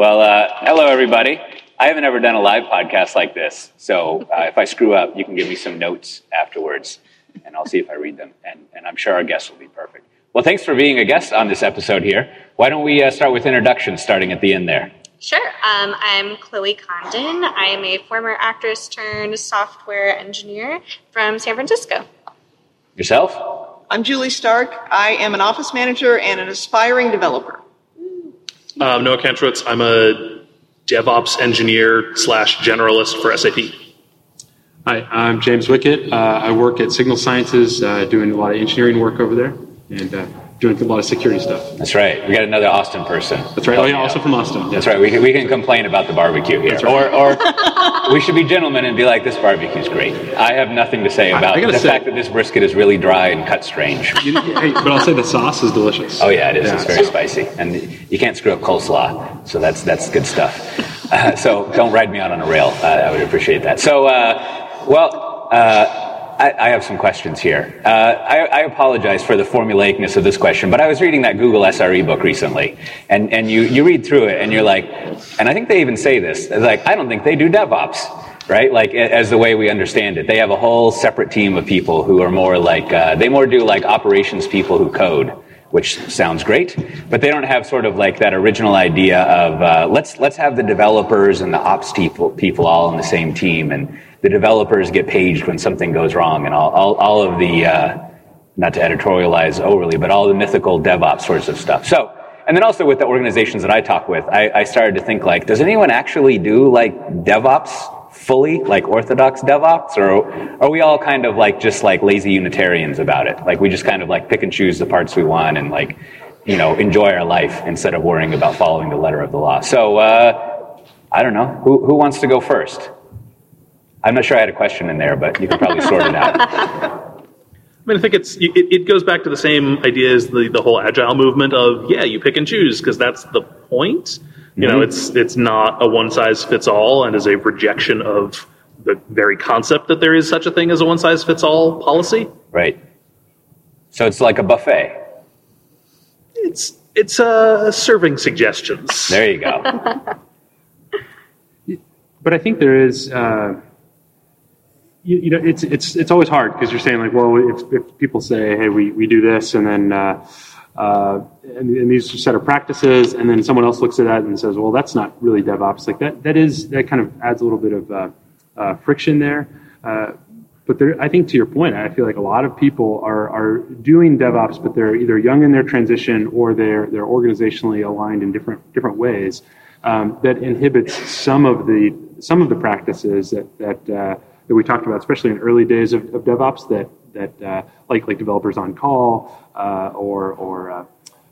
Well, uh, hello, everybody. I haven't ever done a live podcast like this, so uh, if I screw up, you can give me some notes afterwards, and I'll see if I read them. And, and I'm sure our guests will be perfect. Well, thanks for being a guest on this episode here. Why don't we uh, start with introductions, starting at the end there? Sure. Um, I'm Chloe Condon. I am a former actress turned software engineer from San Francisco. Yourself? I'm Julie Stark. I am an office manager and an aspiring developer. Um, Noah Kantrowitz. I'm a DevOps engineer slash generalist for SAP. Hi, I'm James Wickett. Uh, I work at Signal Sciences, uh, doing a lot of engineering work over there, and uh, doing a lot of security stuff. That's right. We got another Austin person. That's right. Oh yeah, also from Austin. Yeah. That's right. We can, we can complain about the barbecue here, or, or we should be gentlemen and be like, "This barbecue's great." I have nothing to say about I gotta the say- fact that this brisket is really dry and cut strange. You- hey, but I'll say the sauce is delicious. Oh yeah, it is. Yeah. It's very spicy, and you can't screw up coleslaw. So that's that's good stuff. Uh, so don't ride me out on a rail. Uh, I would appreciate that. So, uh, well, uh, I, I have some questions here. Uh, I, I apologize for the formulaicness of this question, but I was reading that Google SRE book recently, and and you you read through it, and you're like, and I think they even say this, like, I don't think they do DevOps. Right, like as the way we understand it, they have a whole separate team of people who are more like uh, they more do like operations people who code, which sounds great, but they don't have sort of like that original idea of uh, let's let's have the developers and the ops people people all on the same team, and the developers get paged when something goes wrong, and all all, all of the uh, not to editorialize overly, but all the mythical DevOps sorts of stuff. So. And then also with the organizations that I talk with, I, I started to think like, does anyone actually do like DevOps fully, like orthodox DevOps, or are we all kind of like just like lazy Unitarians about it? Like we just kind of like pick and choose the parts we want and like, you know, enjoy our life instead of worrying about following the letter of the law. So uh, I don't know who who wants to go first. I'm not sure I had a question in there, but you can probably sort it out. I mean, I think it's it, it goes back to the same idea as the, the whole agile movement of yeah, you pick and choose because that's the point. You know, it's it's not a one size fits all, and is a rejection of the very concept that there is such a thing as a one size fits all policy. Right. So it's like a buffet. It's it's uh, serving suggestions. There you go. But I think there is, uh, you, you know, it's it's it's always hard because you're saying like, well, if, if people say, hey, we, we do this, and then uh, uh, and, and these set of practices, and then someone else looks at that and says, well, that's not really DevOps. Like that that is that kind of adds a little bit of uh, uh, friction there. Uh, but there, I think to your point, I feel like a lot of people are are doing DevOps, but they're either young in their transition or they're they're organizationally aligned in different different ways um, that inhibits some of the some of the practices that that uh, that we talked about, especially in early days of, of DevOps, that that uh, like like developers on call uh, or or uh,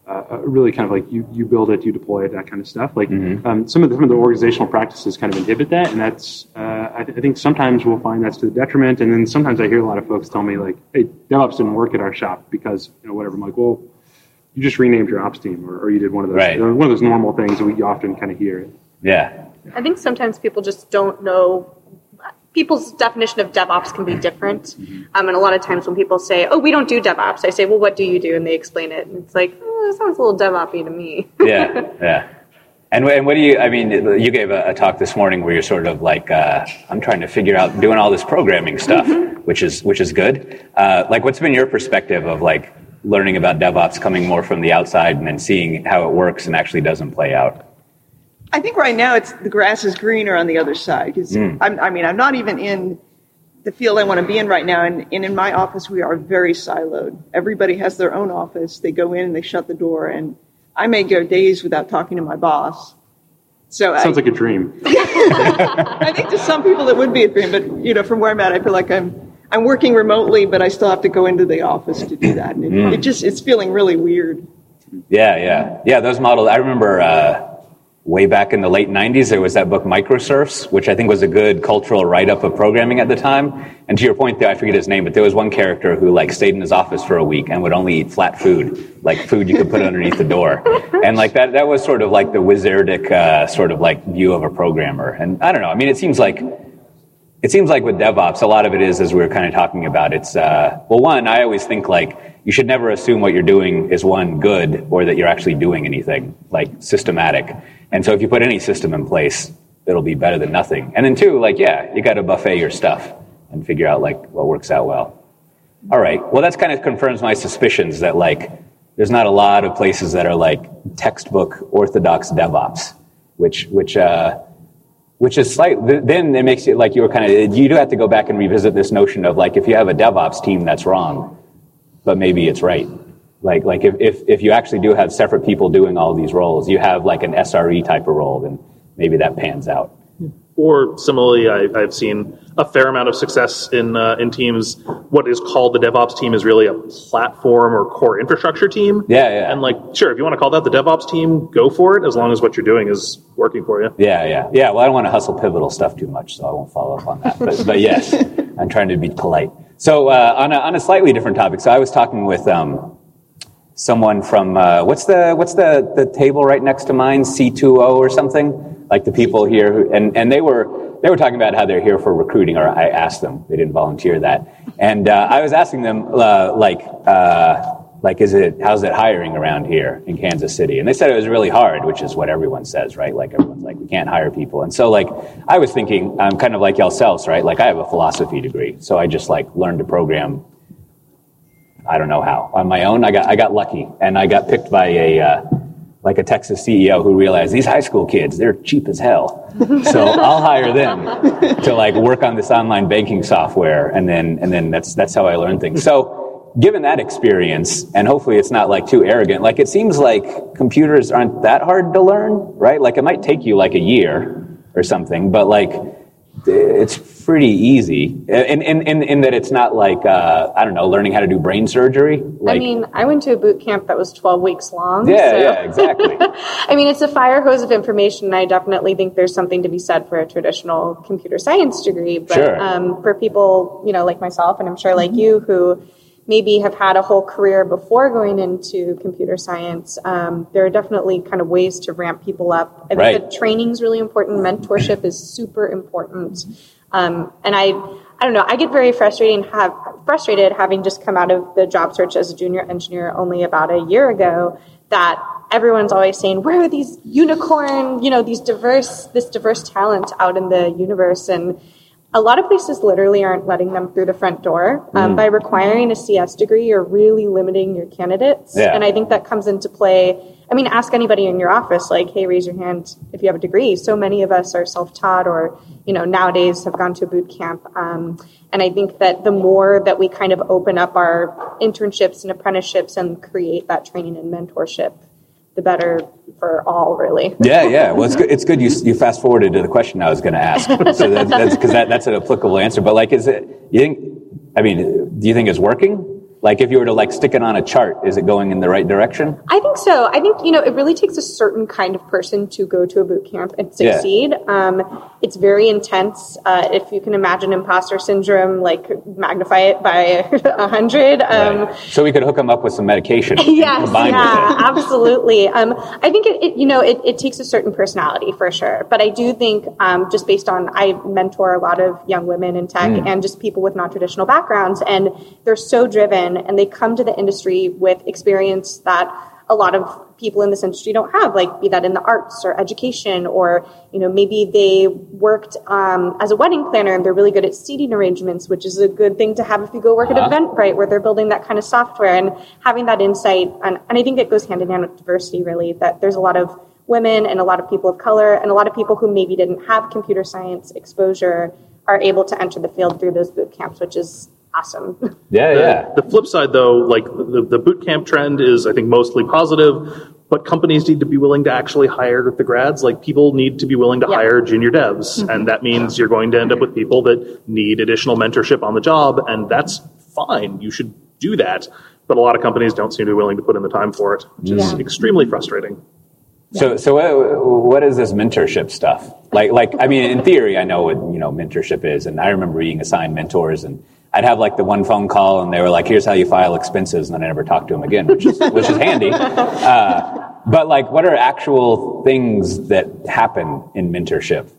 uh, really kind of like you you build it, you deploy it, that kind of stuff. Like um, some of the some of the organizational practices kind of inhibit that, and that's uh, I, th- I think sometimes we'll find that's to the detriment. And then sometimes I hear a lot of folks tell me like, "Hey, DevOps didn't work at our shop because you know whatever." I'm like, "Well." You just renamed your ops team, or, or you did one of those Right. one of those normal things that we often kind of hear. Yeah. I think sometimes people just don't know. People's definition of DevOps can be different. Um, and a lot of times when people say, oh, we don't do DevOps, I say, well, what do you do? And they explain it. And it's like, oh, that sounds a little DevOps to me. yeah, yeah. And, and what do you, I mean, you gave a, a talk this morning where you're sort of like, uh, I'm trying to figure out doing all this programming stuff, which is, which is good. Uh, like, what's been your perspective of like learning about DevOps coming more from the outside and then seeing how it works and actually doesn't play out? I think right now it's the grass is greener on the other side. 'cause I'm, I mean, I'm not even in the field I want to be in right now, and, and in my office we are very siloed. Everybody has their own office. They go in and they shut the door, and I may go days without talking to my boss. So I, Sounds like a dream. I think to some people it would be a dream, but you know, from where I'm at, I feel like I'm I'm working remotely, but I still have to go into the office to do that, and it, it just it's feeling really weird. Yeah, yeah, yeah. Those models. I remember uh, way back in the late '90s, there was that book Microserfs, which I think was a good cultural write-up of programming at the time. And to your point, there, I forget his name, but there was one character who like stayed in his office for a week and would only eat flat food, like food you could put underneath the door. And like that, that was sort of like the wizardic uh, sort of like view of a programmer. And I don't know. I mean, it seems like it seems like with DevOps, a lot of it is, as we were kind of talking about, it's, uh, well, one, I always think like you should never assume what you're doing is one good or that you're actually doing anything like systematic. And so if you put any system in place, it'll be better than nothing. And then two, like, yeah, you got to buffet your stuff and figure out like what works out well. All right. Well, that's kind of confirms my suspicions that like there's not a lot of places that are like textbook orthodox DevOps, which which uh, which is slight. Then it makes it like you were kind of you do have to go back and revisit this notion of like if you have a DevOps team that's wrong, but maybe it's right. Like like if if, if you actually do have separate people doing all these roles, you have like an SRE type of role, then maybe that pans out. Or similarly, I, I've seen a fair amount of success in uh, in teams. What is called the DevOps team is really a platform or core infrastructure team. Yeah, yeah. And like, sure, if you want to call that the DevOps team, go for it. As long as what you're doing is working for you. Yeah, yeah, yeah. Well, I don't want to hustle pivotal stuff too much, so I won't follow up on that. But, but yes, I'm trying to be polite. So uh, on a on a slightly different topic, so I was talking with. Um, someone from uh, what's the what's the the table right next to mine? C2O or something? Like the people here who, and and they were they were talking about how they're here for recruiting or I asked them. They didn't volunteer that. And uh, I was asking them uh, like uh, like is it how's it hiring around here in Kansas City? And they said it was really hard which is what everyone says right? Like everyone's like we can't hire people. And so like I was thinking I'm kind of like yourselves right? Like I have a philosophy degree. So I just like learned to program I don't know how. On my own, I got I got lucky, and I got picked by a uh, like a Texas CEO who realized these high school kids they're cheap as hell, so I'll hire them to like work on this online banking software, and then and then that's that's how I learned things. So given that experience, and hopefully it's not like too arrogant, like it seems like computers aren't that hard to learn, right? Like it might take you like a year or something, but like it's pretty easy in, in, in, in that it's not like uh, i don't know learning how to do brain surgery like, I mean, I went to a boot camp that was 12 weeks long. yeah so- yeah exactly I mean, it's a fire hose of information, and I definitely think there's something to be said for a traditional computer science degree. But Sure. um, for people, you know, like myself, and I'm sure like you, who maybe have had a whole career before going into computer science, um, there are definitely kind of ways to ramp people up. I think Right. that training is really important. Mentorship is super important. Um, and I, I don't know, I get very frustrated have frustrated having just come out of the job search as a junior engineer only about a year ago that everyone's always saying, where are these unicorn, you know, these diverse, this diverse talent out in the universe? And a lot of places literally aren't letting them through the front door. Um, by requiring a CS degree, you're really limiting your candidates. Yeah. And I think that comes into play. I mean, ask anybody in your office, like, hey, raise your hand if you have a degree. So many of us are self taught or, you know, nowadays have gone to a boot camp. Um, and I think that the more that we kind of open up our internships and apprenticeships and create that training and mentorship, the better for all, really. yeah yeah. Well it's good it's good you, you fast forwarded to the question i was going to ask. So that, that's because that, that's an applicable answer. But like is it you think i mean do you think it's working like if you were to like stick it on a chart is it going in the right direction I think so. I think you know it really takes a certain kind of person to go to a boot camp and Yeah. succeed. Um, it's very intense. Uh, if you can imagine imposter syndrome, like magnify it by a hundred. Um, Right. so we could hook them up with some medication Yes, yeah, absolutely. Um, I think it, it you know, it, it takes a certain personality for sure. But I do think, um, just based on, I mentor a lot of young women in tech Mm. and just people with non-traditional backgrounds, and they're so driven, and they come to the industry with experience that a lot of people in this industry don't have, like be that in the arts or education, or you know maybe they worked um, as a wedding planner and they're really good at seating arrangements, which is a good thing to have if you go work at Uh-huh. Eventbrite, where they're building that kind of software and having that insight. And, and I think it goes hand in hand with diversity, really. That there's a lot of women and a lot of people of color and a lot of people who maybe didn't have computer science exposure are able to enter the field through those boot camps, which is awesome. yeah yeah The flip side, though, like the, the boot camp trend is, I think, mostly positive, but companies need to be willing to actually hire the grads. Like people need to be willing to Yeah. hire junior devs, mm-hmm. and that means you're going to end up with people that need additional mentorship on the job, and that's fine. You should do that. But a lot of companies don't seem to be willing to put in the time for it, which is extremely frustrating. So, so what, what is this mentorship stuff? Like, like, I mean, in theory, I know what, you know, mentorship is. And I remember being assigned mentors and I'd have like the one phone call and they were like, here's how you file expenses. And then I never talked to them again, which is, which is handy. Uh, but like, what are actual things that happen in mentorship?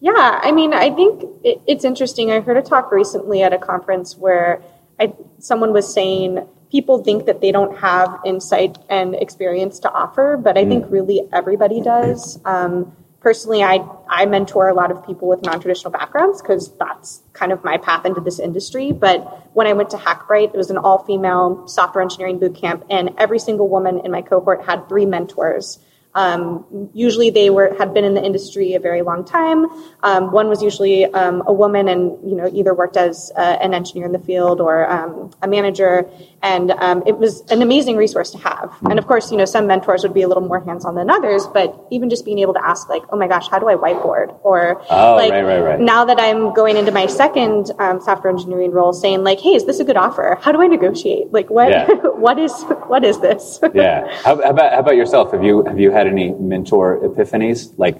Yeah, I mean, I think it, it's interesting. I heard a talk recently at a conference where I, someone was saying people think that they don't have insight and experience to offer, but I think really everybody does. Um, personally, I, I mentor a lot of people with non-traditional backgrounds because that's kind of my path into this industry. But when I went to Hackbright, it was an all-female software engineering boot camp, and every single woman in my cohort had three mentors. Um, usually they were had been in the industry a very long time. Um, one was usually um, a woman, and you know either worked as uh, an engineer in the field or um, a manager, and um, it was an amazing resource to have. And of course, you know some mentors would be a little more hands on than others, but even just being able to ask like, oh my gosh, how do I whiteboard? Or Oh, like right, right, right. now that I'm going into my second um, software engineering role, saying like, hey, is this a good offer? How do I negotiate? Like what Yeah. what is what is this? yeah. How, how about how about yourself? Have you have you had any mentor epiphanies, like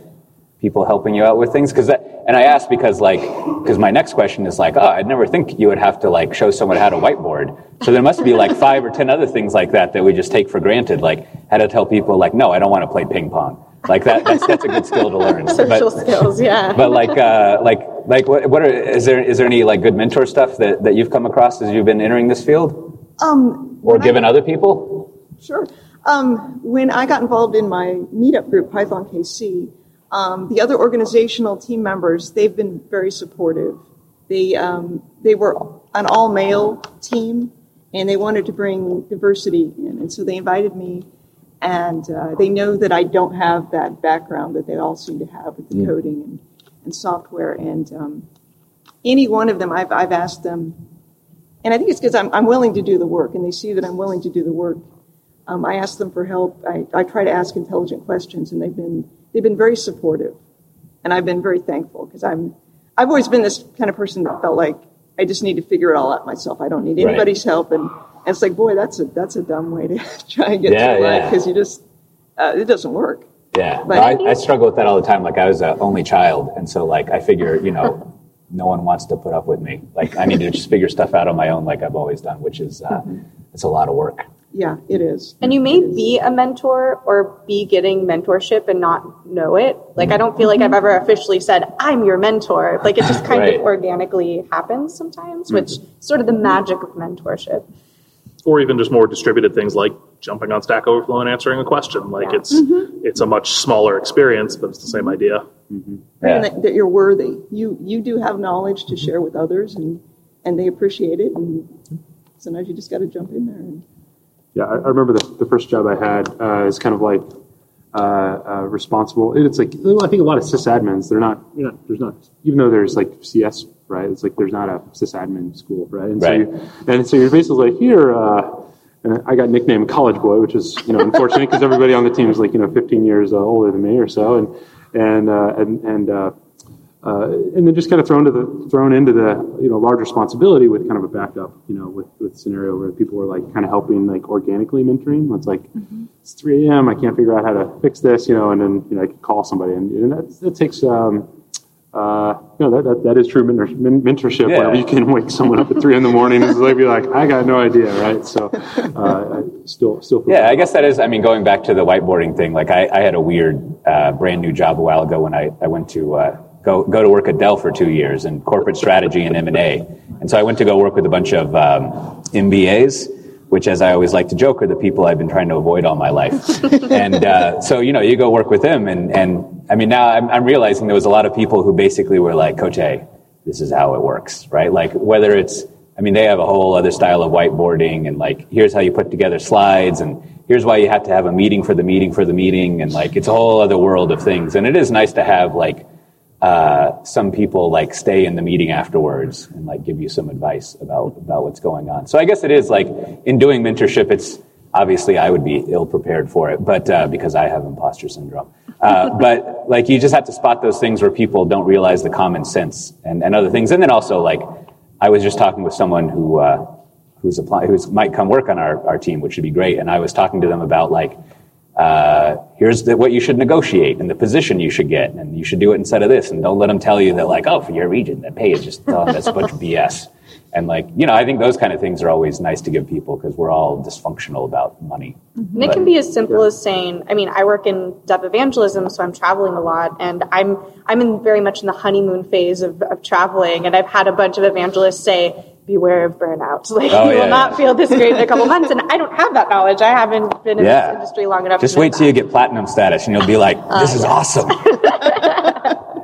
people helping you out with things? Because and I ask because like because my next question is like, oh, I'd never think you would have to like show someone how to whiteboard. So there must be like five or ten other things like that that we just take for granted, like how to tell people like, no, I don't want to play ping pong. Like that. That's that's a good skill to learn. Social But- skills, yeah. But like, uh, like, like, what, what are, is there, is there any like good mentor stuff that, that you've come across as you've been entering this field Um, or when I- given other people? Sure. Um, when I got involved in my meetup group, Python KC, um, the other organizational team members, they've been very supportive. They, um, they were an all male team and they wanted to bring diversity in. And so they invited me and uh, they know that I don't have that background that they all seem to have with the coding and, and software. And um, any one of them, I've, I've asked them, and I think it's because I'm, I'm willing to do the work and they see that I'm willing to do the work. Um, I ask them for help. I, I try to ask intelligent questions, and they've been they've been very supportive, and I've been very thankful because I'm I've always been this kind of person that felt like I just need to figure it all out myself. I don't need Right. anybody's help, and, and it's like, boy, that's a that's a dumb way to try and get Yeah, through life yeah. because you just uh, it doesn't work. Yeah, But- No, I, I struggle with that all the time. Like I was an only child, and so like I figure, you know, no one wants to put up with me. Like I need to just figure stuff out on my own, like I've always done, which is uh, it's a lot of work. Yeah, it is. And you may be a mentor or be getting mentorship and not know it. Like, I don't feel like I've ever officially said, I'm your mentor. Like, it just kind Right. of organically happens sometimes, which mm-hmm. is sort of the magic of mentorship. or even just more distributed things like jumping on Stack Overflow and answering a question. Like Yeah. it's mm-hmm. it's a much smaller experience, but it's the same idea. and Yeah. that, that you're worthy. You you do have knowledge to share with others, and and they appreciate it. And sometimes you just got to jump in there. And, Yeah, I, I remember the, the first job I had uh, is kind of like uh, uh, responsible. It's like well, I think a lot of sysadmins they're not, you know, there's not even though there's like CS right. It's like there's not a sysadmin school right. And Right. So you, and so you're basically like here. Uh, and I got nicknamed College Boy, which is you know unfortunate because everybody on the team is like you know 15 years uh, older than me or so, and and uh, and and. Uh, and then just kind of thrown to the thrown into the you know large responsibility with kind of a backup you know with with scenario where people were like kind of helping like organically mentoring. It's like it's 3 a.m. I can't figure out how to fix this, you know, and then you know I could call somebody, and, and that, that takes um, uh, you know that, that that is true mentor, men- mentorship Yeah. where you can wake someone up at three in the morning and like be like I got no idea, right? So uh, I still still feel Yeah, I guess that is. I mean, going back to the whiteboarding thing, like I, I had a weird, uh, brand new job a while ago when I, I went to uh, go go to work at Dell for two years in corporate strategy and M and A, and so I went to go work with a bunch of um, MBAs. Which, as I always like to joke, are the people I've been trying to avoid all my life. and uh, so, you know, you go work with them, and, and I mean, now I'm, I'm realizing there was a lot of people who basically were like, Coach A, this is how it works, right? Like, whether it's I mean, they have a whole other style of whiteboarding and like, here's how you put together slides and here's why you have to have a meeting for the meeting for the meeting. And like, it's a whole other world of things. And it is nice to have like, uh, some people like stay in the meeting afterwards and like give you some advice about, about what's going on. So I guess it is like in doing mentorship, it's obviously I would be ill prepared for it, but, uh, because I have imposter syndrome. Uh, but like, you just have to spot those things where people don't realize the common sense and, and other things. And then also like, I was just talking with someone who uh, who's applying, who's might come work on our, our team, which would be great. And I was talking to them about like, uh, here's the, what you should negotiate and the position you should get, and you should do it instead of this, and don't let them tell you that like, oh, for your region, that pay is just oh, that's a bunch of BS. And like, you know, I think those kind of things are always nice to give people because we're all dysfunctional about money. And it can be as simple as saying, I mean, I work in dev evangelism, so I'm traveling a lot, and I'm I'm in very much in the honeymoon phase of, of traveling, and I've had a bunch of evangelists say, beware of burnout. Like Oh, you yeah, will not yeah. feel this great in a couple months, and I don't have that knowledge. I haven't been in Yeah. this industry long enough. Just wait till you get platinum status, and you'll be like, oh, "This is awesome."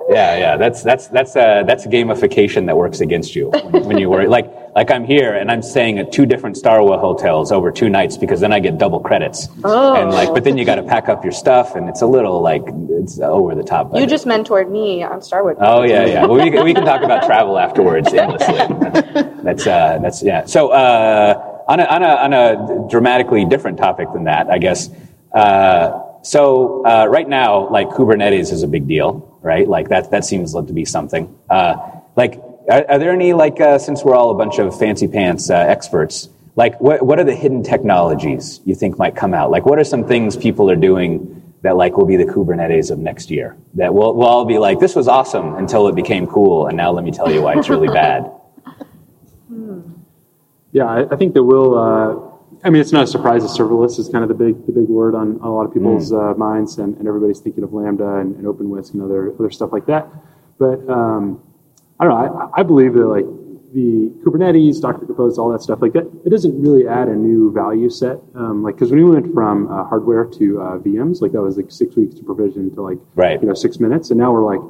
Yeah, yeah. That's that's that's a that's a gamification that works against you when, when you worry. Like like I'm here and I'm staying at two different Starwood hotels over two nights because then I get double credits. Oh. And like, but then you got to pack up your stuff, and it's a little like it's over the top. You just mentored me on Starwood. Oh yeah, yeah. Well, we can, we can talk about travel afterwards endlessly. That's uh, that's yeah. So uh, on a on a on a dramatically different topic than that, I guess. Uh, so uh, right now, like Kubernetes is a big deal, right? Like that that seems to be something. Uh, like, are, are there any like uh, since we're all a bunch of fancy pants uh, experts? Like, what what are the hidden technologies you think might come out? Like, what are some things people are doing that like will be the Kubernetes of next year. That we'll, we'll all be like, this was awesome until it became cool, and now let me tell you why it's really bad. Yeah, I, I think that will. I mean, it's not a surprise that serverless is kind of the big the big word on, on a lot of people's uh, minds, and, and everybody's thinking of Lambda and, and OpenWhisk and other other stuff like that. But um, I don't know. I, I believe that like the Kubernetes, Docker Compose, all that stuff like that, it doesn't really add a new value set. Um, like because when we went from uh, hardware to uh, VMs, like that was like six weeks to provision to like Right. you know six minutes, and now we're like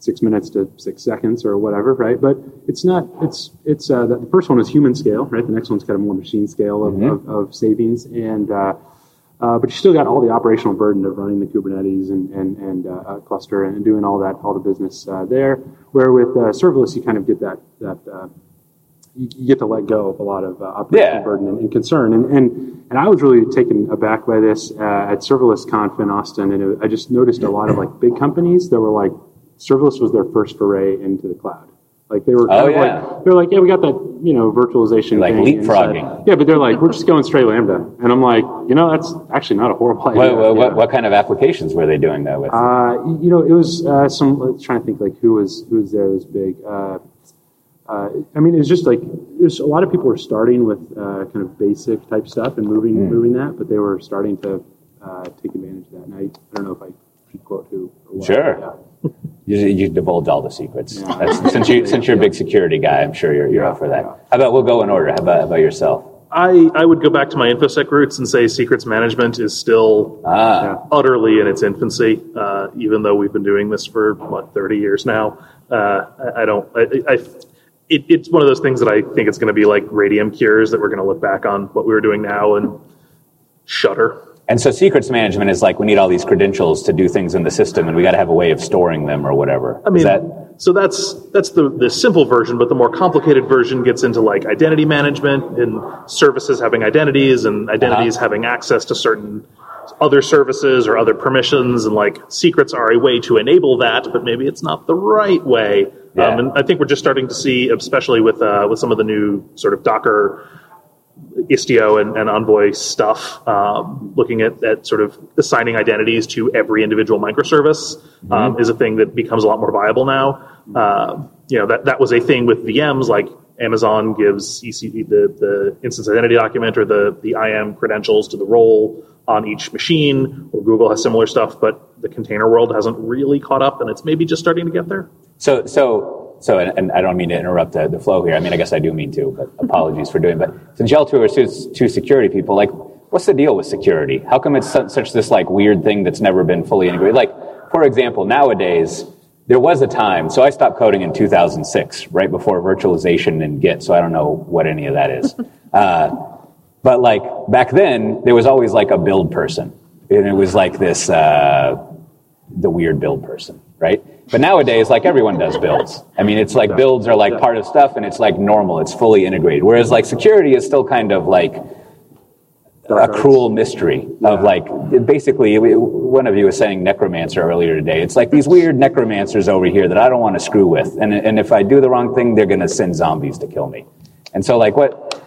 six minutes to six seconds or whatever, right? But it's not. It's it's uh, the first one is human scale, right? The next one's kind of more machine scale of, of, of savings, and uh, uh, but you still got all the operational burden of running the Kubernetes and and and uh, uh, cluster and doing all that all the business uh, there. Where with uh, serverless, you kind of get that that. Uh, you, you get to let go of a lot of uh, operational Yeah. burden and, and concern. And, and and I was really taken aback by this uh, at Serverless Conf in Austin, and it, I just noticed a lot of like big companies that were like serverless was their first foray into the cloud. Like they were kind Oh, of yeah. like they're like yeah we got that you know virtualization Like thing inside." leapfrogging. yeah but they're like we're just going straight lambda and I'm like you know that's actually not a horrible idea What, what, what, Yeah. what kind of applications were they doing that with? Uh, you know, it was uh, some. Let's try to think like who was who was there that was big. Uh, uh, I mean, it was just like there's a lot of people were starting with uh, kind of basic type stuff and moving Hmm. moving that, but they were starting to uh, take advantage of that. And I, I don't know if I should quote who. Or what, Sure. yeah. You, you divulge all the secrets. Yeah. That's, since you since you're a big security guy, I'm sure you're, you're Yeah, up for that. yeah. How about we'll go in order? How about, how about yourself? I, I would go back to my InfoSec roots and say secrets management is still Ah, utterly in its infancy, uh, even though we've been doing this for, what, 30 years now. Uh, I, I don't, I, I, it, it's one of those things that I think it's going to be like radium cures that we're going to look back on what we were doing now and shudder. And so secrets management is like we need all these credentials to do things in the system, and we got to have a way of storing them or whatever. I mean, that so that's that's the the simple version, but the more complicated version gets into like identity management and services having identities and identities Uh-huh. having access to certain other services or other permissions and like secrets are a way to enable that, but maybe it's not the right way. Yeah. Um, and I think we're just starting to see, especially with uh, with some of the new sort of Docker Istio and, and Envoy stuff, um, looking at, at sort of assigning identities to every individual microservice um, is a thing that becomes a lot more viable now. Uh, you know, that, that was a thing with VMs, like Amazon gives EC, the, the instance identity document or the, the IAM credentials to the role on each machine, or Google has similar stuff, but the container world hasn't really caught up, and it's maybe just starting to get there. So, so, so, and, and I don't mean to interrupt the, the flow here. I mean, I guess I do mean to, but apologies for doing. But since y'all two are two, two security people, like, what's the deal with security? How come it's such, such this like weird thing that's never been fully integrated? Like, for example, nowadays there was a time. So I stopped coding in 2006, right before virtualization and Git. So I don't know what any of that is. uh, but like back then, there was always like a build person, and it was like this. Uh, the weird build person, right? But nowadays, like everyone does builds. I mean, it's like builds are like part of stuff and it's like normal, it's fully integrated. Whereas like security is still kind of like a cruel mystery of like basically one of you was saying necromancer earlier today. It's like these weird necromancers over here that i don't want to screw with. And, and if i do the wrong thing they're going to send zombies to kill me. And so like what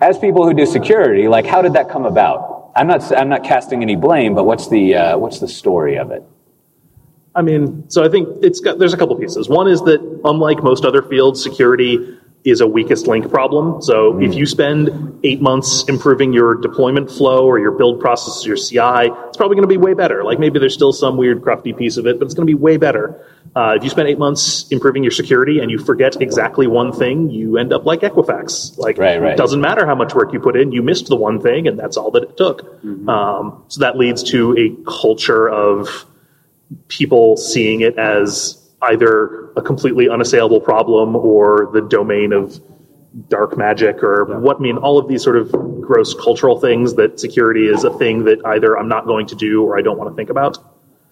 as people who do security like how did that come about? I'm not i'm not casting any blame but what's the uh, what's the story of it I mean, so I think it's got there's a couple pieces. One is that unlike most other fields, security is a weakest link problem. So if you spend eight months improving your deployment flow or your build process, your CI, it's probably going to be way better. Like maybe there's still some weird crufty piece of it, but it's going to be way better. Uh, if you spend eight months improving your security and you forget exactly one thing, you end up like Equifax. Like Right, right. it doesn't matter how much work you put in, you missed the one thing, and that's all that it took. Um, so that leads to a culture of people seeing it as either a completely unassailable problem or the domain of dark magic or what I mean all of these sort of gross cultural things that security is a thing that either I'm not going to do or I don't want to think about.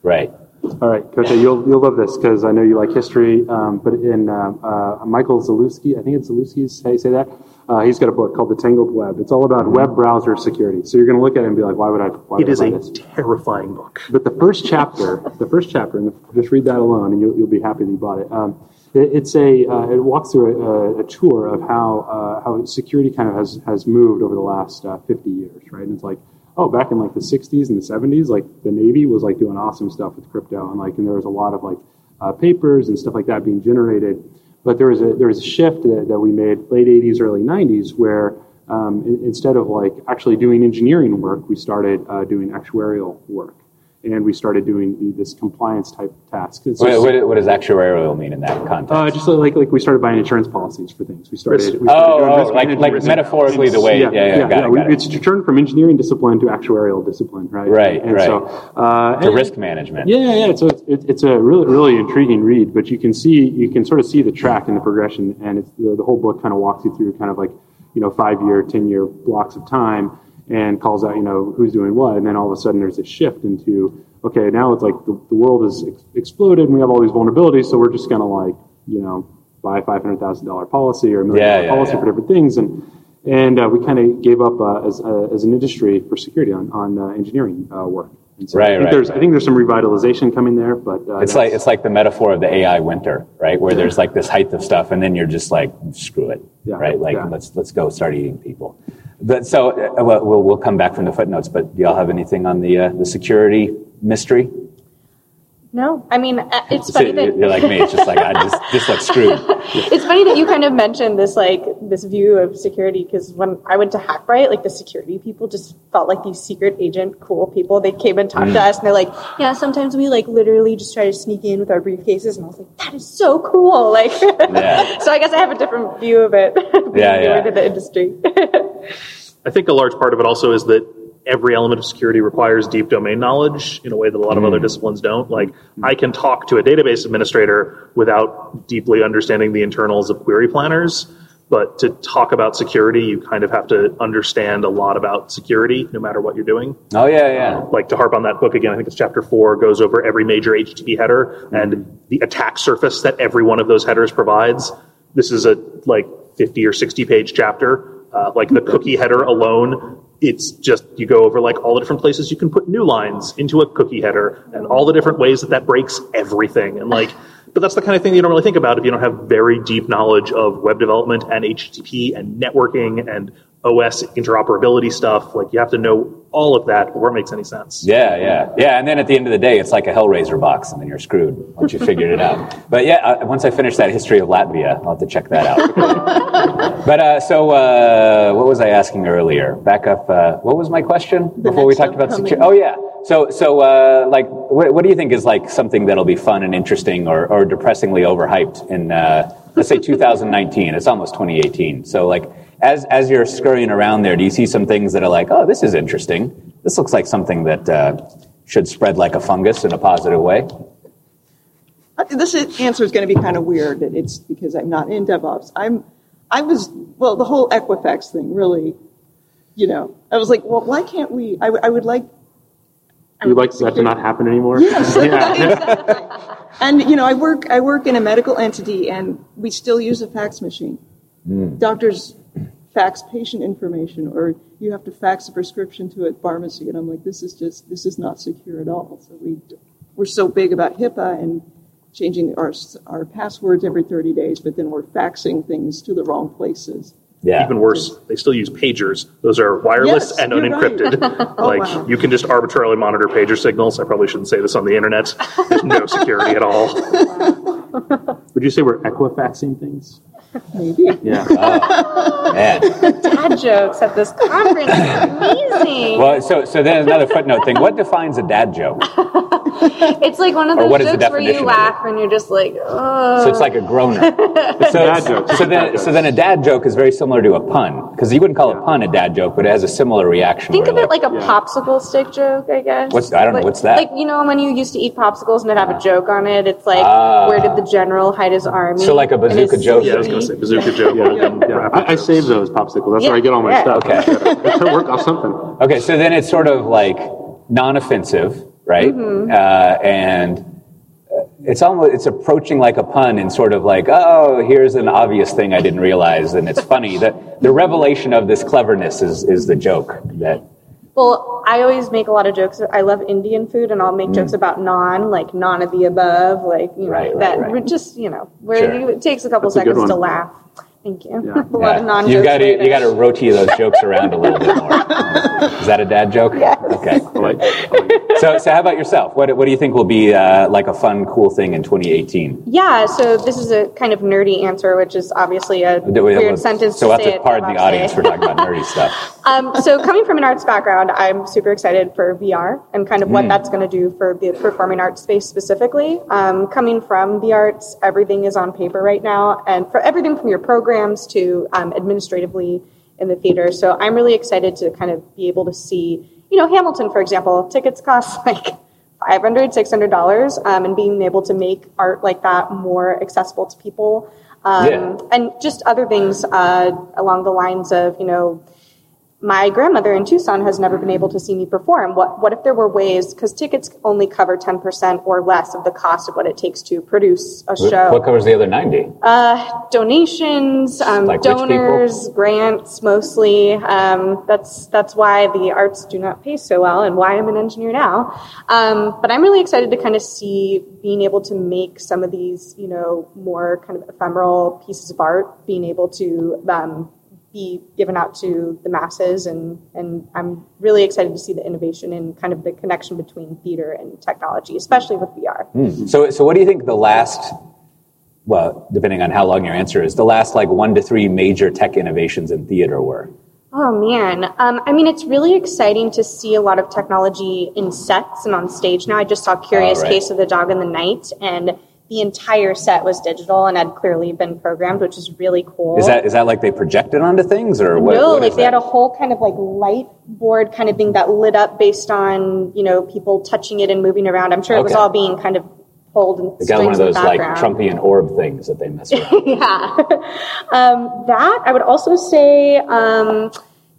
Right. All right, Cote, you'll you'll love this because I know you like history. Um, but in uh, uh, Michael Zalewski, I think it's Zalewski's how you say that. Uh, he's got a book called The Tangled Web. It's all about web browser security. So you're going to look at it and be like, why would I? Why would It is I a this? terrifying book. But the first chapter, the first chapter, and just read that alone, and you'll, you'll be happy that you bought it. Um, it it's a uh, it walks through a, a, a tour of how uh, how security kind of has has moved over the last uh, 50 years, right? And it's like, oh, back in like the 60s and the 70s, like the Navy was like doing awesome stuff with crypto, and like and there was a lot of like uh, papers and stuff like that being generated. But there was a there was a shift that, that we made late 80s, early 90s, where um, instead of like actually doing engineering work, we started uh, doing actuarial work, and we started doing the, this compliance type task. It's What, just- what, what does actuarial mean in that context? uh, just like like we started buying insurance policies for things. We started. We started oh, doing oh, like, like metaphorically the way. Yeah, yeah, got it, we- got it. It's turned from engineering discipline to actuarial discipline, right? Right, and right. So, uh, to and- risk management. yeah, yeah. So it's, it, it's a really, really intriguing read, but you can see, you can sort of see the track and the progression, and it's, the, the whole book kind of walks you through kind of like, you know, five year, ten year blocks of time, and calls out, you know, who's doing what, and then all of a sudden there's a shift into, okay, now it's like the, the world has ex- exploded, and we have all these vulnerabilities, so we're just gonna like, you know, buy a five hundred thousand dollar policy or a million dollar yeah, policy yeah. for different things, and and uh, we kind of gave up uh, as, uh, as an industry for security on, on uh, engineering uh, work. So Right, I think right, there's right. I think there's some revitalization coming there, but uh, It's like it's like the metaphor of the AI winter, right? Where there's like this height of stuff, and then you're just like, screw it, Yeah, right? Like yeah. let's let's go start eating people. But so uh, well, we'll come back from the footnotes. But do y'all have anything on the uh, the security mystery? No, I mean uh, it's So funny that you're like me. It's just like I just just like screwed. it's funny that you kind of mentioned this like this view of security because when I went to Hackbright, like the security people just felt like these secret agent cool people. They came and talked to us and they're like, yeah, sometimes we like literally just try to sneak in with our briefcases, and I was like, that is so cool. Like, Yeah. so I guess I have a different view of it. Yeah, yeah. to the industry. I think a large part of it also is that every element of security requires deep domain knowledge in a way that a lot of other hmm. disciplines don't. Like, I can talk to a database administrator without deeply understanding the internals of query planners. But to talk about security, you kind of have to understand a lot about security, no matter what you're doing. Oh yeah, yeah. Um, like to harp on that book again, I think it's chapter four goes over every major HTTP header and hmm. the attack surface that every one of those headers provides. This is a like 50 or 60 page chapter. Uh, like the hmm. cookie header alone, it's just you go over like all the different places you can put new lines into a cookie header and all the different ways that that breaks everything. And like, but that's the kind of thing you don't really think about if you don't have very deep knowledge of web development and HTTP and networking and OS interoperability stuff. Like you have to know all of that before it makes any sense. Yeah, yeah, yeah. And then at the end of the day, it's like a Hellraiser box, and then you're screwed once you figured it out. But yeah, uh, once I finish that history of Latvia, I'll have to check that out. but uh, so, uh, what was I asking earlier? Back up. Uh, what was my question before we talked about upcoming- security? Oh yeah. So, so uh, like, what, what do you think is like something that'll be fun and interesting, or, or depressingly overhyped in, uh, let's say, 2019? It's almost 2018. So, like, as as you're scurrying around there, do you see some things that are like, oh, this is interesting. This looks like something that uh, should spread like a fungus in a positive way. This answer is going to be kind of weird. It's because I'm not in DevOps. I'm, I was, well, the whole Equifax thing really, you know, I was like, well, why can't we? I, w- I would like. You'd like that to not happen anymore? Yes, yeah. exactly. And you know, I work, I work in a medical entity, and we still use a fax machine. Doctors fax patient information, or you have to fax a prescription to a pharmacy, and I'm like, this is just, this is not secure at all. So we, we're so big about HIPAA and changing our our passwords every 30 days, but then we're faxing things to the wrong places. Yeah. Even worse, they still use pagers. Those are wireless Yes, and you're unencrypted. Oh, like wow. you can just arbitrarily monitor pager signals. I probably shouldn't say this on the internet. There's no security at all. Would you say we're equifaxing things? Maybe. Yeah. Oh, man. Dad jokes at this conference. Amazing. Well, so so then another footnote thing. What defines a dad joke? It's like one of those what is jokes where you definition of it? laugh and you're just like, oh. So it's like a groaner. So, dad joke. so then, so then a dad joke is very similar to a pun because you wouldn't call a pun a dad joke, but it has a similar reaction. Think where of it like a yeah. popsicle stick joke, I guess. What's- I don't know, what's that? Like you know when you used to eat popsicles and it'd have a joke on it. It's like, Ah. where did the general hide his army? So like a bazooka joke? Yeah, I was going to say bazooka joke. Yeah, yeah. I, I save those popsicles. That's where I get all my Yeah. stuff. Okay. It's to work off something. Okay, so then it's sort of like non-offensive, right? Mm-hmm. Uh, and uh, it's almost it's approaching like a pun and sort of like, oh, here's an obvious thing I didn't realize, and it's funny. that the revelation of this cleverness is is the joke that Well, I always make a lot of jokes. I love Indian food, and I'll make jokes about non, like none of the above, like you know Mm. Right, right, that. right. Just you know, where Sure. you, it takes a couple That's a seconds to laugh. Thank you. Yeah. a lot of non. you got to you got to rotate those jokes around a little bit more. Is that a dad joke? Yes. Okay. I like, I like So so how about yourself? What what do you think will be uh, like a fun, cool thing in 2018? Yeah, so this is a kind of nerdy answer, which is obviously a weird sentence So to we'll have say to pardon the audience for talking about nerdy stuff. Um, so coming from an arts background, I'm super excited for VR and kind of what that's going to do for the performing arts space specifically. Um, coming from the arts, everything is on paper right now, and for everything from your programs to um, administratively in the theater. So I'm really excited to kind of be able to see, you know, Hamilton, for example, tickets cost like. $500, $600, um, and being able to make art like that more accessible to people. Um, Yeah. And just other things uh, along the lines of, you know, my grandmother in Tucson has never been able to see me perform. What what if there were ways because tickets only cover ten percent or less of the cost of what it takes to produce a show. What covers the other 90? Uh, donations, um, Like donors, grants, mostly. Um, that's that's why the arts do not pay so well, and why I'm an engineer now. Um, but I'm really excited to kind of see being able to make some of these, you know, more kind of ephemeral pieces of art, being able to um, be given out to the masses, and and I'm really excited to see the innovation and kind of the connection between theater and technology, especially with VR. So, so what do you think the last, well, depending on how long your answer is, the last like one to three major tech innovations in theater were? Oh man, um, I mean, it's really exciting to see a lot of technology in sets and on stage now. I just saw Curious right. Case of the Dog in the Night, and the entire set was digital and had clearly been programmed, which is really cool. Is that is that like they projected onto things or what? no, what like they that? had a whole kind of like light board kind of thing that lit up based on you know people touching it and moving around. I'm sure it was all being kind of pulled and They got one of those like. Trumpian orb things that they mess around. yeah. um, that I would also say um,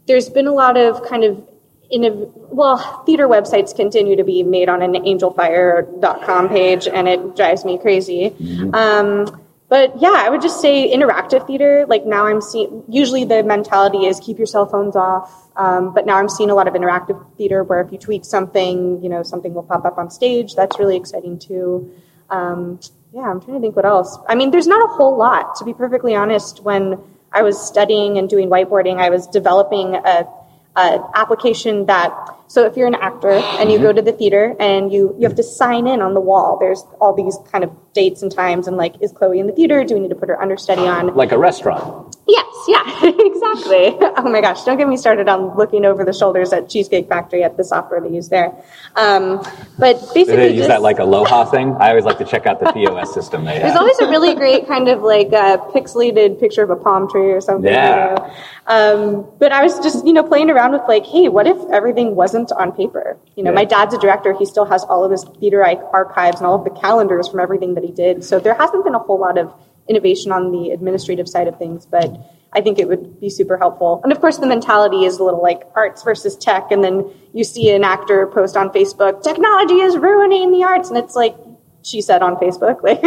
there's been a lot of kind of innov- well, theater websites continue to be made on an angelfire.com page, and it drives me crazy. Um, but yeah, I would just say interactive theater. Like now, I'm seeing. Usually, the mentality is keep your cell phones off. Um, but now I'm seeing a lot of interactive theater where if you tweet something, you know, something will pop up on stage. That's really exciting too. Um, yeah, I'm trying to think what else. I mean, there's not a whole lot, to be perfectly honest. When I was studying and doing whiteboarding, I was developing a, a application that. So if you're an actor and you go to the theater and you you have to sign in on the wall, there's all these kind of dates and times and like, is Chloe in the theater? Do we need to put her understudy on? like a restaurant. Yes, yeah, exactly. Oh my gosh, don't get me started on looking over the shoulders at Cheesecake Factory at the software they use there. Um, but Do basically, they use just- that like Aloha thing? I always like to check out the POS system they There's always a really great kind of like uh, pixelated picture of a palm tree or something. Yeah. You know? um, but I was just, you know, playing around with like, hey, what if everything wasn't on paper? You know, Yeah. my dad's a director. He still has all of his theater archives and all of the calendars from everything that he did. So there hasn't been a whole lot of innovation on the administrative side of things, but I think it would be super helpful. And of course, the mentality is a little like arts versus tech. And then you see an actor post on Facebook, technology is ruining the arts. And it's like, she said on Facebook. Like,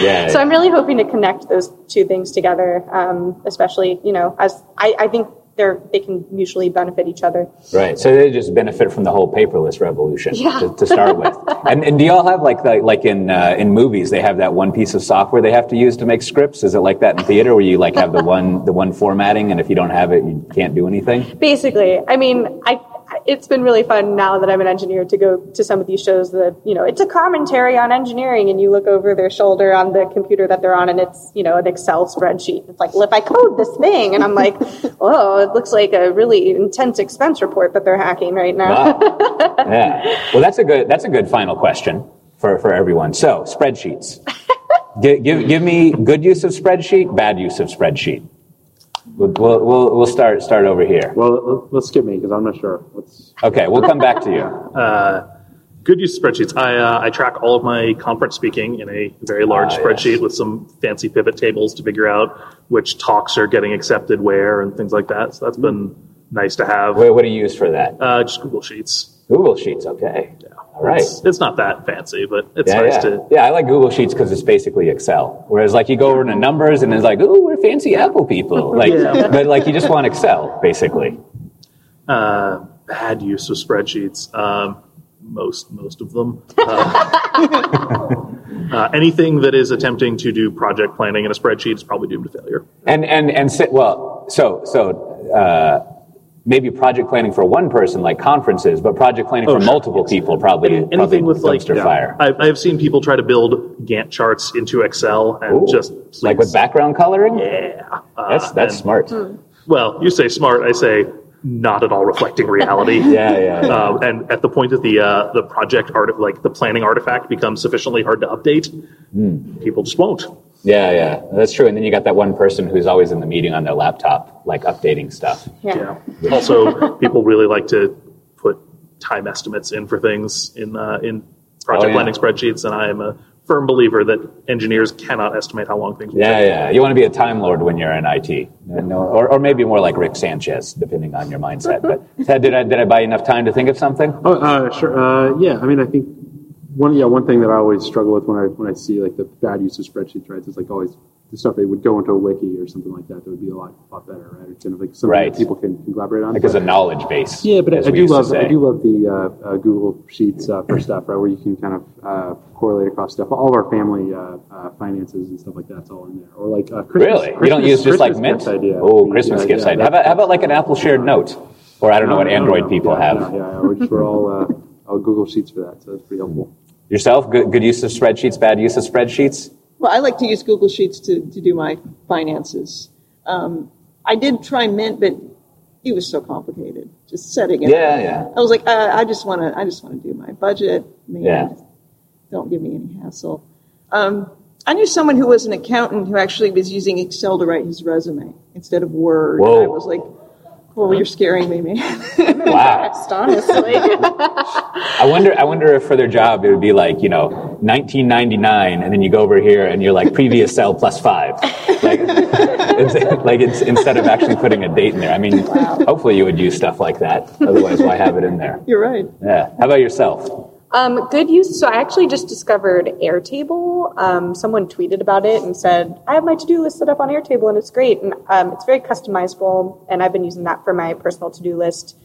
Yeah. so I'm really hoping to connect those two things together, um, especially, you know, as I, I think they're, they can mutually benefit each other. Right. So they just benefit from the whole paperless revolution Yeah. to, to start with. and, and do y'all have like the, like in uh, in movies they have that one piece of software they have to use to make scripts? Is it like that in theater where you like have the one the one formatting and if you don't have it you can't do anything? Basically, I mean, I, it's been really fun now that I'm an engineer to go to some of these shows that, you know, it's a commentary on engineering and you look over their shoulder on the computer that they're on and it's, you know, an Excel spreadsheet. It's like, well, if I code this thing and I'm like, oh, it looks like a really intense expense report that they're hacking right now. Wow. yeah. Well, that's a good that's a good final question for, for everyone. So spreadsheets. give, give give me good use of spreadsheet, bad use of spreadsheet. We'll we'll, we'll, we'll start start over here. Well, let's skip me because I'm not sure. Let's, Okay, we'll come back to you. Uh, good use of spreadsheets. I, uh, I track all of my conference speaking in a very large Ah, yes. spreadsheet with some fancy pivot tables to figure out which talks are getting accepted where and things like that. So that's been nice to have. What, what do you use for that? Uh, just Google Sheets. Google Sheets. Okay. All right. It's, it's not that fancy, but it's Yeah, nice yeah. to. yeah, I like Google Sheets because it's basically Excel. Whereas, like, you go over to numbers and it's like, oh, we're fancy Apple people." Like, but like, you just want Excel, basically. Uh, bad use of spreadsheets. Um, most most of them. Uh, uh, anything that is attempting to do project planning in a spreadsheet is probably doomed to failure. And and and well, so so uh, maybe project planning for one person, like conferences, but project planning for sure, multiple people, probably Anything probably with like dumpster fire. I, I have seen people try to build Gantt charts into Excel and Ooh. just like with background coloring. Yeah, uh, That's that's and- smart. Well, you say smart. I say not at all reflecting reality. Yeah, yeah. yeah. Um, and at the point that the uh, the project art like the planning artifact becomes sufficiently hard to update, Hmm. people just won't. Yeah, yeah, that's true. And then you got that one person who's always in the meeting on their laptop, like updating stuff. Yeah. Yeah. Also, people really like to put time estimates in for things in uh, in project Oh, yeah. planning spreadsheets, and I am a firm believer that engineers cannot estimate how long things will Yeah, take. yeah. You want to be a time lord when you're in IT, or, or maybe more like Rick Sanchez, depending on your mindset. But Ted, did I did I buy enough time to think of something? oh, uh, sure. Uh, yeah, I mean, I think one yeah one thing that I always struggle with when I when I see like the bad use of spreadsheets, right? Is like always the stuff that would go into a wiki or something like that. That would be a lot lot better, right? It's kind of like something Right. that people can, can collaborate on. Like as a knowledge base. Yeah, but I, I do love. I do love the uh, uh, Google Sheets uh, for stuff, right? Where you can kind of uh, correlate across stuff. All of our family uh, uh, finances and stuff like that's all in there. Or like uh, Christmas, Really? you don't Christmas- use just like Christmas Mint? gift idea. Oh, Christmas uh, gifts yeah, idea. How about, how about like an Apple shared note? Or I don't know what No, no, Android no. people Yeah, have. no, yeah, yeah, we're, just, we're all uh, all Google Sheets for that, so that's pretty helpful. Yourself, good, good use of spreadsheets, bad use of spreadsheets? Well, I like to use Google Sheets to, to do my finances. Um, I did try Mint, but it was so complicated. Just setting it. Yeah, yeah. I was like, uh, I just want to. I just want to do my budget. Man, Yeah. Don't give me any hassle. Um, I knew someone who was an accountant who actually was using Excel to write his resume instead of Word. Whoa. I was like, "Well, you're scaring me, man." Wow. Honestly. I wonder. I wonder if for their job it would be like you know 1999, and then you go over here and you're like previous cell plus five, like, it's, like it's, instead of actually putting a date in there. I mean, hopefully you would use stuff like that. Otherwise, why have it in there? you're right. Yeah. How about yourself? Um, good use. So I actually just discovered Airtable. Um, someone tweeted about it and said, I have my to-do list set up on Airtable and it's great. And um, it's very customizable. And I've been using that for my personal to-do list.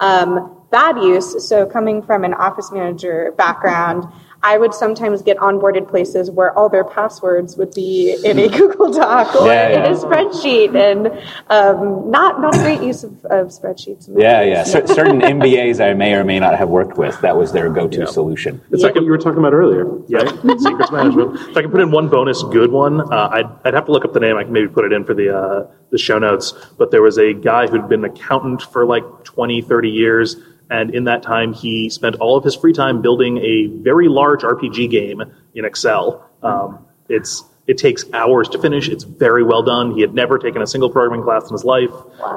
Um, bad use. So coming from an office manager background, I would sometimes get onboarded places where all their passwords would be in a Google Doc or Yeah, yeah. in a spreadsheet, and um, not not great use of, of spreadsheets. Yeah, yeah. Cer- certain MBAs I may or may not have worked with, that was their go-to solution. It's like what you were talking about earlier. Yeah, secrets management. If I can put in one bonus good one, uh, I'd, I'd have to look up the name. I can maybe put it in for the uh, the show notes. But there was a guy who'd been an accountant for like 20, 30 years. And in that time, he spent all of his free time building a very large RPG game in Excel. Um, it's it takes hours to finish. It's very well done. He had never taken a single programming class in his life.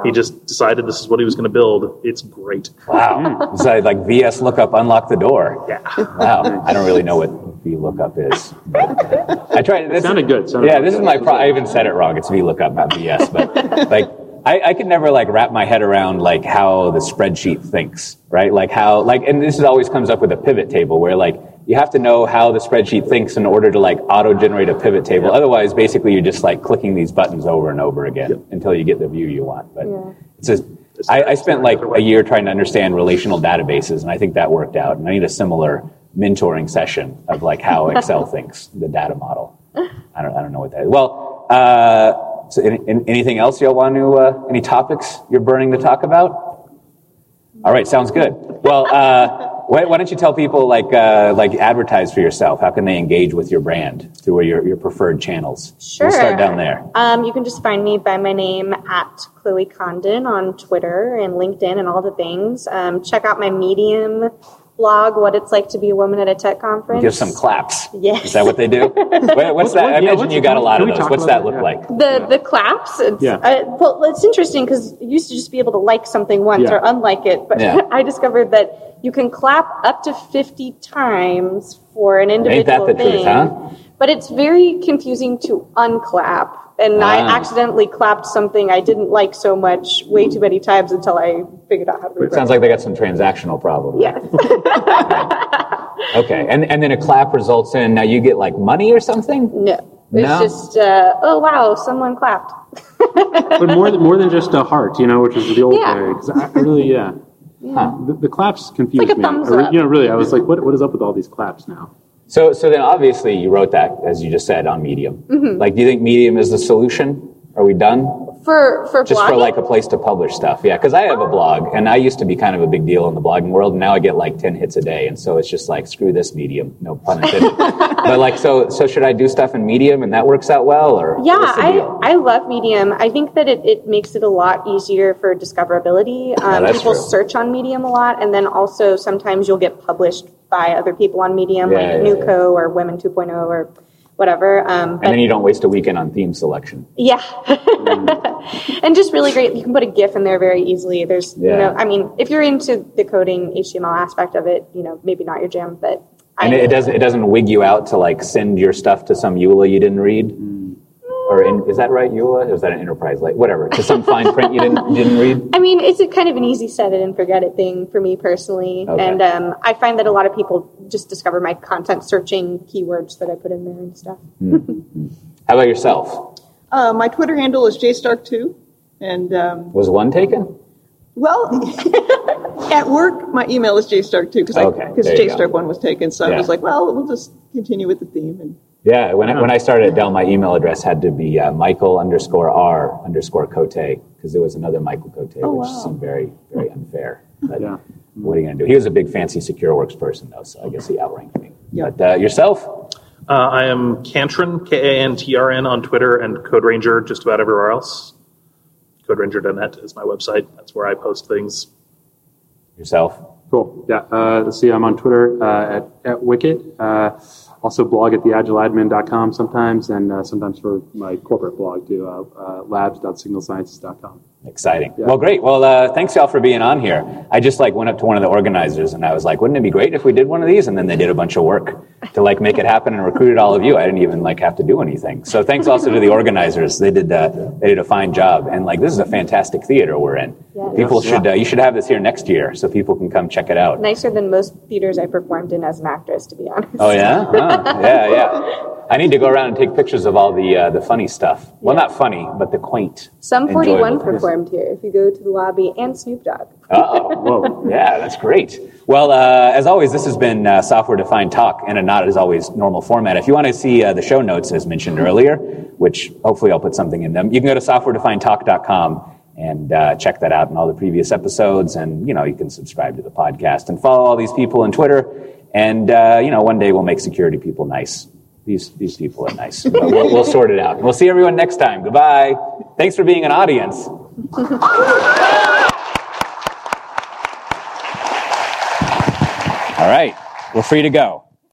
He just decided this is what he was going to build. It's great. Wow. It's like, like VS lookup unlock the door. Yeah. Wow. I don't really know what VLOOKUP is. But I tried. This Sounded good, sounded yeah, good. this is my. Pro- I even said it wrong. It's VLOOKUP, not VS. But like, I, I could never like wrap my head around like how the spreadsheet thinks, right? Like how like, and this is always comes up with a pivot table where like you have to know how the spreadsheet thinks in order to like auto generate a pivot table. Otherwise, basically, you're just like clicking these buttons over and over again until you get the view you want. But it's just. I, I spent like a year trying to understand relational databases, and I think that worked out. And I need a similar mentoring session of like how Excel thinks the data model. I don't, I don't know what that is. Well, uh, so any, any- anything else y'all want to? Uh, any topics you're burning to talk about? All right, sounds good. Well, uh, why, why don't you tell people like uh, like advertise for yourself? How can they engage with your brand through your, your preferred channels? Sure. We'll start down there. Um, you can just find me by my name at Chloe Condon on Twitter and LinkedIn and all the things. Um, check out my Medium blog, What It's Like to Be a Woman at a Tech Conference. Give some claps. Yes. Is that what they do? Wait, what's that? I what- yeah, imagine what's- you got a lot of those. What's that that? look Yeah. like? The the claps. It's, Yeah. uh, well, it's interesting because you used to just be able to like something once Yeah. or unlike it, but Yeah. I discovered that you can clap up to fifty times for an individual Ain't that the thing. truth, huh? But it's very confusing to unclap, and I Ah. accidentally clapped something I didn't like so much way too many times until I figured out how to. It sounds like they got some transactional problems. yeah. Okay, and and then a clap results in now you get like money or something. no. It's No? just uh, oh wow, someone clapped. but more than more than just a heart, you know, which is the old Yeah. way. 'Cause I, I really, yeah. The, the claps confused like a me. thumbs I re- you know, really, I was like, what, what is up with all these claps now? So so then obviously you wrote that as you just said on Medium. Mm-hmm. Like, do you think Medium is the solution? Are we done? For for Just blogging? for like a place to publish stuff, yeah. Because I have a blog, and I used to be kind of a big deal in the blogging world. And now I get like ten hits a day, and so it's just like screw this medium, no pun intended. but like, so so should I do stuff in Medium, and that works out well, or Yeah, I. I love Medium. I think that it, it makes it a lot easier for discoverability. Um, people true. search on Medium a lot, and then also sometimes you'll get published by other people on Medium, Yeah, like yeah, Nuco or Women 2.0 or whatever. Um, and but then you don't waste a weekend on theme selection. yeah, and just really great. You can put a GIF in there very easily. There's, Yeah. you know, I mean, if you're into the coding HTML aspect of it, you know, maybe not your jam, but And it, it doesn't it doesn't wig you out to like send your stuff to some EULA you didn't read, or in, is that right EULA? Or is that an enterprise like whatever to some fine print you didn't didn't read? I mean, it's a kind of an easy set it and forget it thing for me personally. Okay. And um, I find that a lot of people just discover my content searching keywords that I put in there and stuff. How about yourself? Uh, my Twitter handle is jstark2, and um, Was one taken? well, at work my email is jstark2 because Okay, because there you go. jstark one was taken, so Yeah. I was like, well, we'll just continue with the theme. And Yeah, when I, when I started at Dell, my email address had to be uh, Michael underscore R underscore Cote because there was another Michael Cote, which Oh, wow. seemed very very unfair. But Yeah. what are you going to do? He was a big fancy SecureWorks person though, so I guess he outranked me. Yeah. But uh, yourself? Uh, I am Cantron, K A N T R N on Twitter, and Code Ranger just about everywhere else. CodeRanger.net is my website. That's where I post things. Yourself? Cool. Yeah. Uh, let's see. I'm on Twitter uh, at, at Wickett. Also blog at theagileadmin.com sometimes, and uh, sometimes for my corporate blog too, uh, uh, labs.signalsciences.com. Exciting. Well, great. Well, uh, thanks y'all for being on here. I just like went up to one of the organizers and I was like, wouldn't it be great if we did one of these? And then they did a bunch of work to like make it happen and recruited all of you. I didn't even like have to do anything. So thanks also to the organizers. They did uh, they did a fine job. And like this is a fantastic theater we're in. Yeah. People should uh, you should have this here next year so people can come check it out. Nicer than most theaters I performed in as an actress, to be honest. Oh yeah, oh, yeah, yeah. I need to go around and take pictures of all the uh, the funny stuff. Well, not funny, but the quaint. Some 41 enjoyable things. Here if you go to the lobby, and Snoop Dogg. Oh, whoa. Yeah, that's great. Well, uh, as always, this has been uh, Software Defined Talk in a not as always normal format. If you want to see uh, the show notes as mentioned earlier, which hopefully I'll put something in them, you can go to softwaredefinedtalk.com and uh, check that out and all the previous episodes. And, you know, you can subscribe to the podcast and follow all these people on Twitter. And, uh, you know, one day we'll make security people nice. These, these people are nice. We'll, we'll sort it out. We'll see everyone next time. Goodbye. Thanks for being an audience. All right, we're free to go.